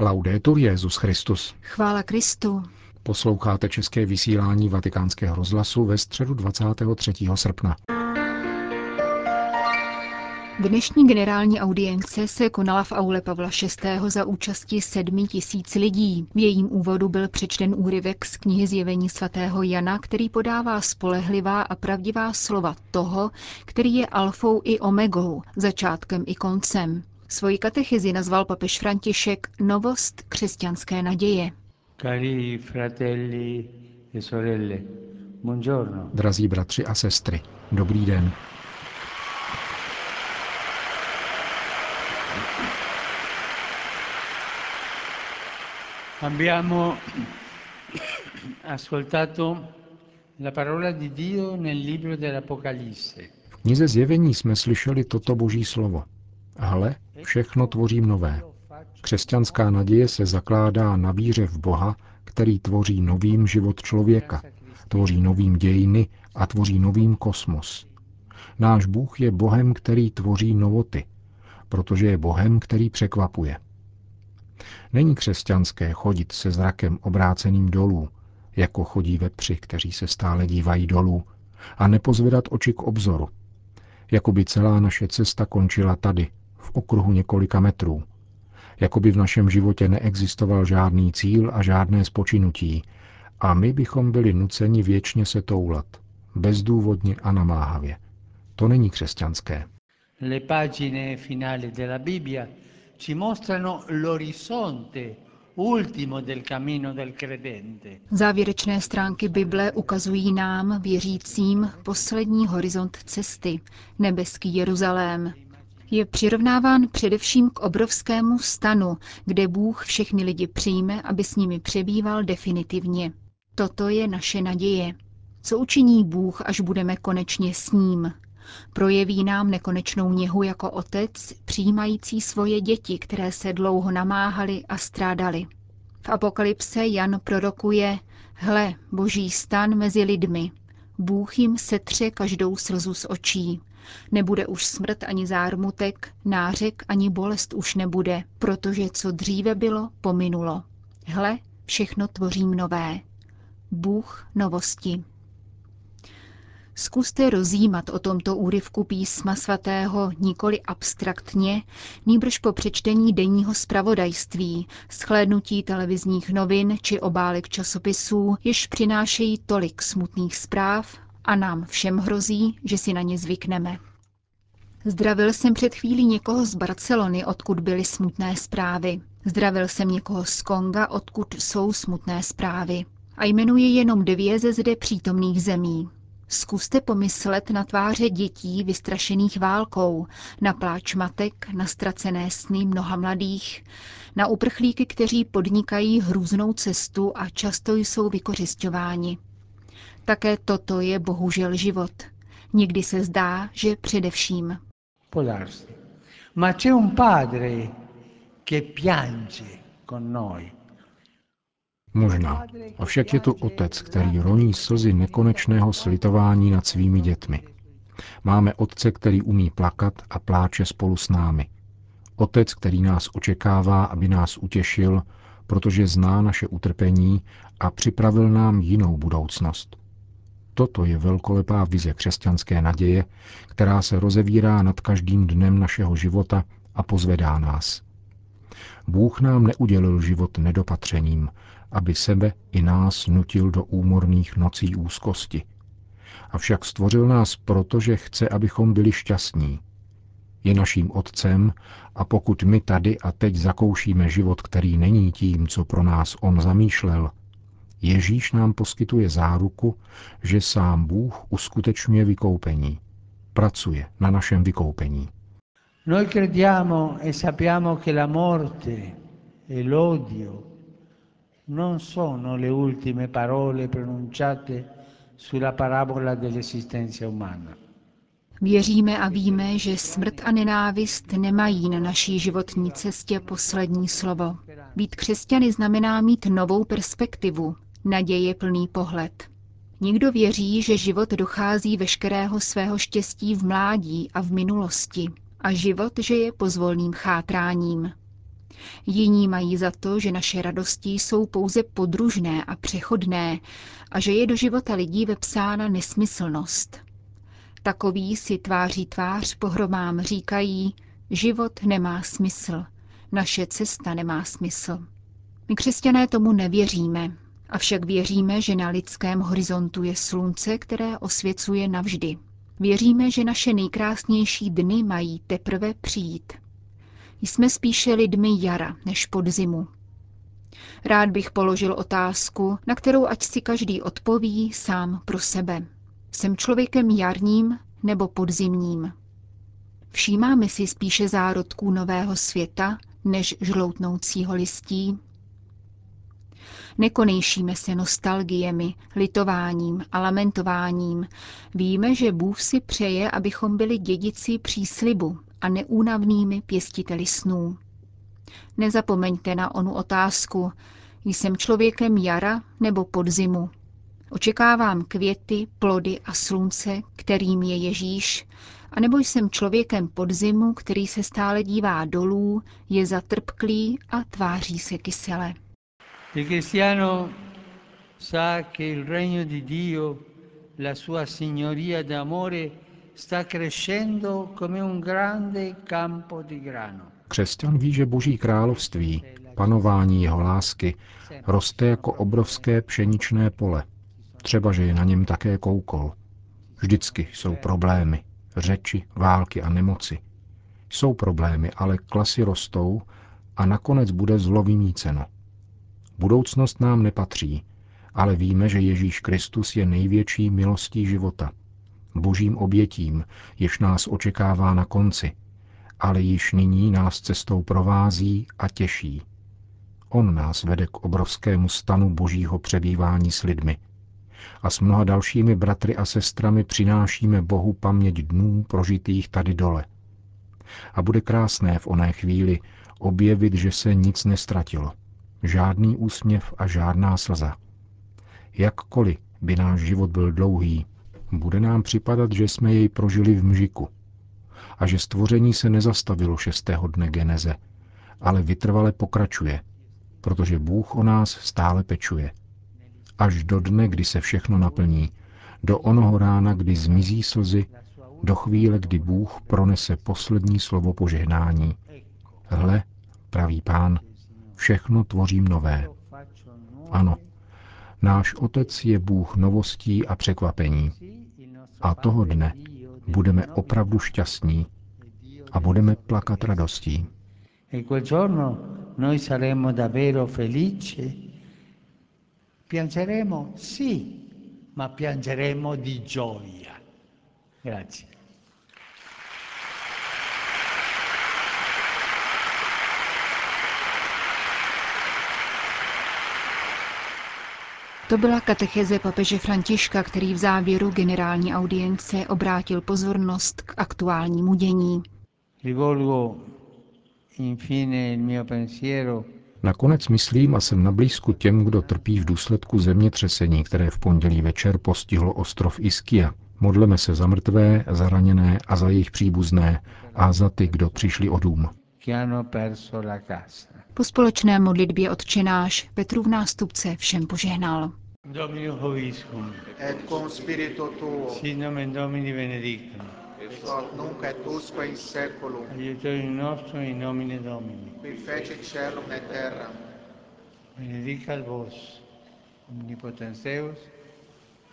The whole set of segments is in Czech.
Laudetur Jezus Christus. Chvála Kristu. Posloucháte české vysílání Vatikánského rozhlasu ve středu 23. srpna. Dnešní generální audience se konala v aule Pavla VI. za účasti sedmi tisíc lidí. V jejím úvodu byl přečten úryvek z knihy Zjevení svatého Jana, který podává spolehlivá a pravdivá slova toho, který je alfou i omegou, začátkem i koncem. Svoji katechyzi nazval papež František Novost křesťanské naděje. Cari fratelli e sorelle, buongiorno. Drazí bratři a sestry, dobrý den. Abbiamo ascoltato la parola di Dio nel libro dell'Apocalisse. V knize Zjevení jsme slyšeli toto boží slovo. Hle, všechno tvořím nové. Křesťanská naděje se zakládá na víře v Boha, který tvoří novým život člověka, tvoří novým dějiny a tvoří novým kosmos. Náš Bůh je Bohem, který tvoří novoty, protože je Bohem, který překvapuje. Není křesťanské chodit se zrakem obráceným dolů, jako chodí vepři, kteří se stále dívají dolů, a nepozvedat oči k obzoru. Jako by celá naše cesta končila tady, v okruhu několika metrů. Jako by v našem životě neexistoval žádný cíl a žádné spočinutí, a my bychom byli nuceni věčně se toulat, bezdůvodně a namáhavě. To není křesťanské. Le pagine finali della Bibbia ci mostrano l'orizzonte ultimo del cammino del credente. Závěrečné stránky Bible ukazují nám, věřícím, poslední horizont cesty, nebeský Jeruzalém. Je přirovnáván především k obrovskému stanu, kde Bůh všechny lidi přijme, aby s nimi přebýval definitivně. Toto je naše naděje. Co učiní Bůh, až budeme konečně s ním? Projeví nám nekonečnou něhu jako otec, přijímající svoje děti, které se dlouho namáhaly a strádali. V apokalypse Jan prorokuje, hle, boží stan mezi lidmi. Bůh jim setře každou slzu z očí. Nebude už smrt ani zármutek, nářek ani bolest už nebude, protože co dříve bylo, pominulo. Hle, všechno tvořím nové. Bůh novosti. Zkuste rozjímat o tomto úryvku písma svatého nikoli abstraktně, nýbrž po přečtení denního zpravodajství, schlédnutí televizních novin či obálek časopisů, jež přinášejí tolik smutných zpráv a nám všem hrozí, že si na ně zvykneme. Zdravil jsem před chvílí někoho z Barcelony, odkud byly smutné zprávy. Zdravil jsem někoho z Konga, odkud jsou smutné zprávy. A jmenuji jenom dvě ze zde přítomných zemí. Zkuste pomyslet na tváře dětí vystrašených válkou, na pláč matek, na ztracené sny mnoha mladých, na uprchlíky, kteří podnikají hrůznou cestu a často jsou vykořišťováni. Také toto je bohužel život. Někdy se zdá, že především. Ma c'è un padre che piange con noi. Možná. Avšak je to otec, který roní slzy nekonečného slitování nad svými dětmi. Máme otce, který umí plakat a pláče spolu s námi. Otec, který nás očekává, aby nás utěšil, protože zná naše utrpení a připravil nám jinou budoucnost. Toto je velkolepá vize křesťanské naděje, která se rozevírá nad každým dnem našeho života a pozvedá nás. Bůh nám neudělil život nedopatřením, aby sebe i nás nutil do úmorných nocí úzkosti. Avšak stvořil nás proto, že chce, abychom byli šťastní. Je naším otcem a pokud my tady a teď zakoušíme život, který není tím, co pro nás on zamýšlel, Ježíš nám poskytuje záruku, že sám Bůh uskutečňuje vykoupení. Pracuje na našem vykoupení. Noi crediamo e sappiamo che la morte e l'odio non sono le ultime parole pronunciate sulla parabola dell'esistenza umana. Věříme a víme, že smrt a nenávist nemají na naší životní cestě poslední slovo. Být křesťany znamená mít novou perspektivu, naděje plný pohled. Nikdo věří, že život dochází veškerého svého štěstí v mládí a v minulosti a život, že je pozvolným chátráním. Jiní mají za to, že naše radosti jsou pouze podružné a přechodné a že je do života lidí vepsána nesmyslnost. Takoví si tváří tvář pohromám říkají, život nemá smysl, naše cesta nemá smysl. My křesťané tomu nevěříme, avšak věříme, že na lidském horizontu je slunce, které osvěcuje navždy. Věříme, že naše nejkrásnější dny mají teprve přijít. Jsme spíše lidmi jara než podzimu. Rád bych položil otázku, na kterou ať si každý odpoví sám pro sebe. Jsem člověkem jarním nebo podzimním? Všímáme si spíše zárodků nového světa než žloutnoucího listí? Nekonejšíme se nostalgiemi, litováním a lamentováním. Víme, že Bůh si přeje, abychom byli dědici příslibu a neúnavnými pěstiteli snů. Nezapomeňte na onu otázku, jsem člověkem jara nebo podzimu. Očekávám květy, plody a slunce, kterým je Ježíš, anebo jsem člověkem podzimu, který se stále dívá dolů, je zatrpklý a tváří se kysele. Il cristiano sa che il regno di Dio, la sua signoria d'amore sta crescendo come un grande campo di grano. Křesťan ví, že Boží království, panování jeho lásky, roste jako obrovské pšeničné pole. Třeba, že je na něm také koukol. Vždycky jsou problémy, řeči, války a nemoci. Jsou problémy, ale klasy rostou a nakonec bude zlo vymíceno. Budoucnost nám nepatří, ale víme, že Ježíš Kristus je největší milostí života, božím obětím, jež nás očekává na konci, ale již nyní nás cestou provází a těší. On nás vede k obrovskému stanu božího přebývání s lidmi. A s mnoha dalšími bratry a sestrami přinášíme Bohu paměť dnů prožitých tady dole. A bude krásné v oné chvíli objevit, že se nic nestratilo – žádný úsměv a žádná slza. Jakkoliv by náš život byl dlouhý, bude nám připadat, že jsme jej prožili v mžiku a že stvoření se nezastavilo šestého dne geneze, ale vytrvale pokračuje, protože Bůh o nás stále pečuje. Až do dne, kdy se všechno naplní, do onoho rána, kdy zmizí slzy, do chvíle, kdy Bůh pronese poslední slovo požehnání. Hle, pravý pán, všechno tvořím nové. Ano, náš Otec je Bůh novostí a překvapení. A toho dne budeme opravdu šťastní a budeme plakat radostí. E. Piangeremo, sì, ma piangeremo di gioia. Grazie. To byla katecheze papeže Františka, který v závěru generální audience obrátil pozornost k aktuálnímu dění. Nakonec myslím a jsem na blízku těm, kdo trpí v důsledku zemětřesení, které v pondělí večer postihlo ostrov Iskia. Modleme se za mrtvé, za raněné a za jejich příbuzné a za ty, kdo přišli o dům. Po společné modlitbě odčenáš Petrův nástupce všem požehnal. Domino Hoviscum. Et cum spiritu tuo. Sit nomen Domini benedictum. Et nunc et usque in seculum. Aiutorium nostrum in nomine Domini. Qui fecit celum et terram. Benedicat vos, omnipotens Deus,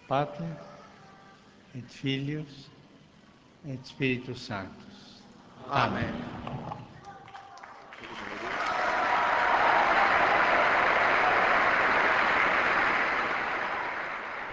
Pater, et Filius, et Spiritus Sanctus. Amen.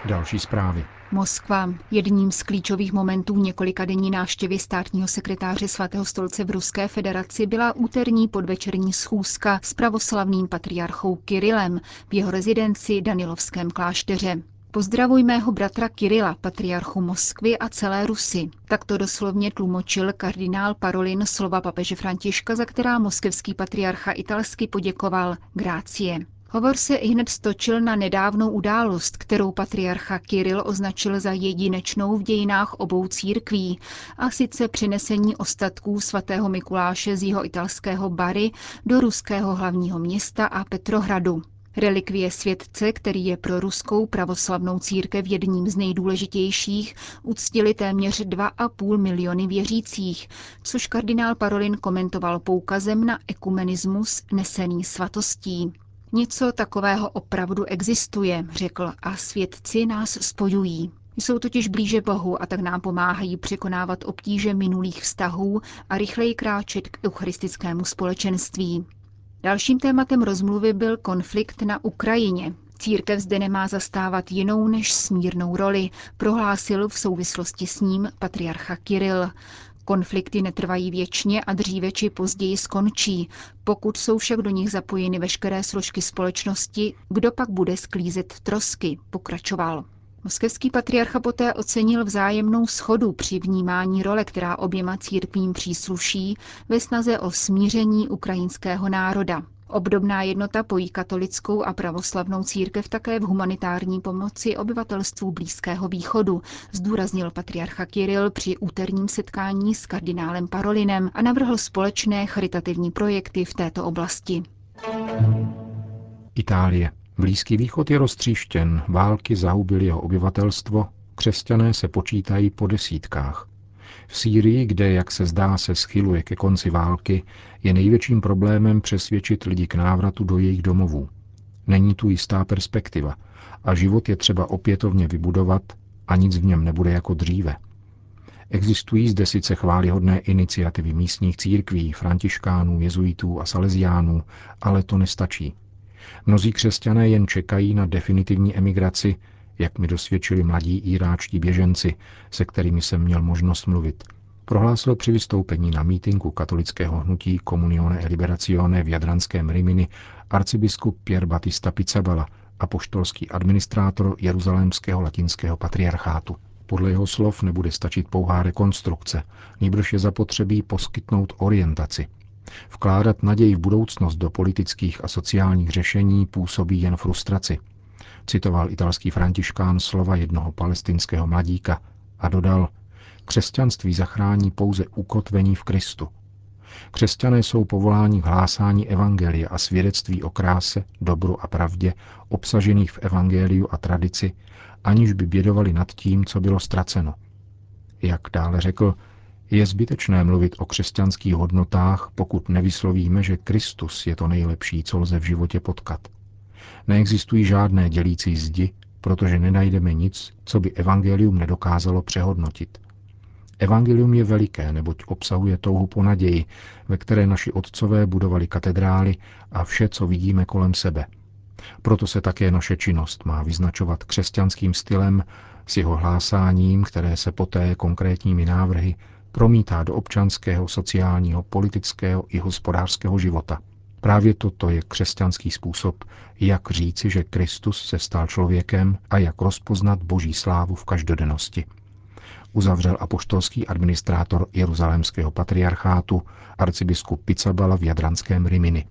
Další zprávy. Moskva. Jedním z klíčových momentů několika denní návštěvy státního sekretáře svatého stolce v Ruské federaci byla úterní podvečerní schůzka s pravoslavným patriarchou Kirilem v jeho rezidenci Danilovském klášteře. Pozdravuj mého bratra Kirila, patriarchu Moskvy a celé Rusy. Takto doslovně tlumočil kardinál Parolin slova papeže Františka, za která moskevský patriarcha italsky poděkoval Grácie. Hovor se i hned stočil na nedávnou událost, kterou patriarcha Kiril označil za jedinečnou v dějinách obou církví, a sice přinesení ostatků svatého Mikuláše z jeho italského Bary do ruského hlavního města a Petrohradu. Relikvie světce, který je pro ruskou pravoslavnou církev jedním z nejdůležitějších, uctili téměř 2,5 miliony věřících, což kardinál Parolin komentoval poukazem na ekumenismus nesený svatostí. Něco takového opravdu existuje, řekl, a svědci nás spojují. Jsou totiž blíže Bohu a tak nám pomáhají překonávat obtíže minulých vztahů a rychleji kráčet k eucharistickému společenství. Dalším tématem rozmluvy byl konflikt na Ukrajině. Církev zde nemá zastávat jinou než smírnou roli, prohlásil v souvislosti s ním patriarcha Kiril. Konflikty netrvají věčně a dříve či později skončí. Pokud jsou však do nich zapojeny veškeré složky společnosti, kdo pak bude sklízet trosky, pokračoval. Moskevský patriarcha poté ocenil vzájemnou schodu při vnímání role, která oběma církvím přísluší ve snaze o smíření ukrajinského národa. Obdobná jednota pojí katolickou a pravoslavnou církev také v humanitární pomoci obyvatelstvu Blízkého východu, zdůraznil patriarcha Kiril při úterním setkání s kardinálem Parolinem a navrhl společné charitativní projekty v této oblasti. Itálie. Blízký východ je roztříštěn, války zahubily jeho obyvatelstvo, křesťané se počítají po desítkách. V Sýrii, kde, jak se zdá, se schyluje ke konci války, je největším problémem přesvědčit lidi k návratu do jejich domovů. Není tu jistá perspektiva a život je třeba opětovně vybudovat a nic v něm nebude jako dříve. Existují zde sice chválihodné iniciativy místních církví, františkánů, jezuitů a salesiánů, ale to nestačí. Mnozí křesťané jen čekají na definitivní emigraci, jak mi dosvědčili mladí iráčtí běženci, se kterými jsem měl možnost mluvit. Prohlásil při vystoupení na mítinku katolického hnutí Comunione e Liberazione v jadranském Rimini arcibiskup Pier Battista Pizzabala a poštolský administrátor Jeruzalémského latinského patriarchátu. Podle jeho slov nebude stačit pouhá rekonstrukce, nýbrž je zapotřebí poskytnout orientaci, Vkládat naději v budoucnost do politických a sociálních řešení působí jen frustraci. Citoval italský františkán slova jednoho palestinského mladíka a dodal, křesťanství zachrání pouze ukotvení v Kristu. Křesťané jsou povoláni k hlásání evangelia a svědectví o kráse, dobru a pravdě obsažených v evangeliu a tradici, aniž by bědovali nad tím, co bylo ztraceno. Jak dále řekl, je zbytečné mluvit o křesťanských hodnotách, pokud nevyslovíme, že Kristus je to nejlepší, co lze v životě potkat. Neexistují žádné dělící zdi, protože nenajdeme nic, co by evangelium nedokázalo přehodnotit. Evangelium je veliké, neboť obsahuje touhu po naději, ve které naši otcové budovali katedrály a vše, co vidíme kolem sebe. Proto se také naše činnost má vyznačovat křesťanským stylem s jeho hlásáním, které se poté konkrétními návrhy promítá do občanského, sociálního, politického i hospodářského života. Právě toto je křesťanský způsob, jak říci, že Kristus se stal člověkem a jak rozpoznat boží slávu v každodennosti. Uzavřel apoštolský administrátor Jeruzalémského patriarchátu arcibiskup Pizzabala v Jadranském Rimini.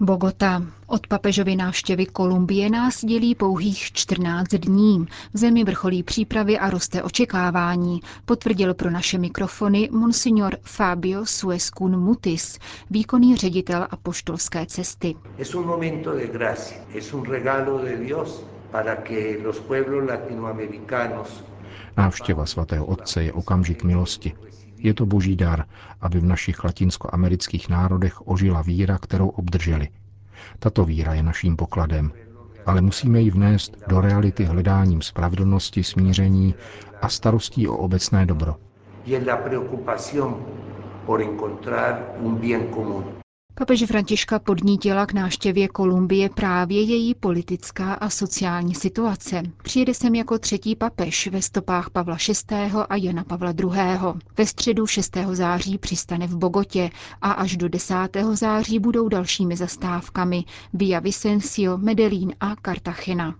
Bogota. Od papežovy návštěvy Kolumbie nás dělí pouhých 14 dní. V zemi vrcholí přípravy a roste očekávání, potvrdil pro naše mikrofony monsignor Fabio Suescun Mutis, výkonný ředitel apoštolské cesty. Es un momento de gracia, es un regalo de Dios para que los pueblos latinoamericanos Návštěva svatého Otce je okamžik milosti. Je to boží dar, aby v našich latinskoamerických národech ožila víra, kterou obdrželi. Tato víra je naším pokladem, ale musíme ji vnést do reality hledáním spravedlnosti, smíření a starostí o obecné dobro. Papež Františka podnítila k návštěvě Kolumbie právě její politická a sociální situace. Přijede sem jako třetí papež ve stopách Pavla VI. a Jana Pavla II. Ve středu 6. září přistane v Bogotě a až do 10. září budou dalšími zastávkami Via Vicencio, Medellín a Cartagena.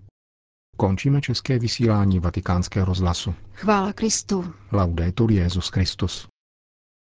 Končíme české vysílání vatikánského rozhlasu. Chvála Kristu. Laudetur Jezus Christus.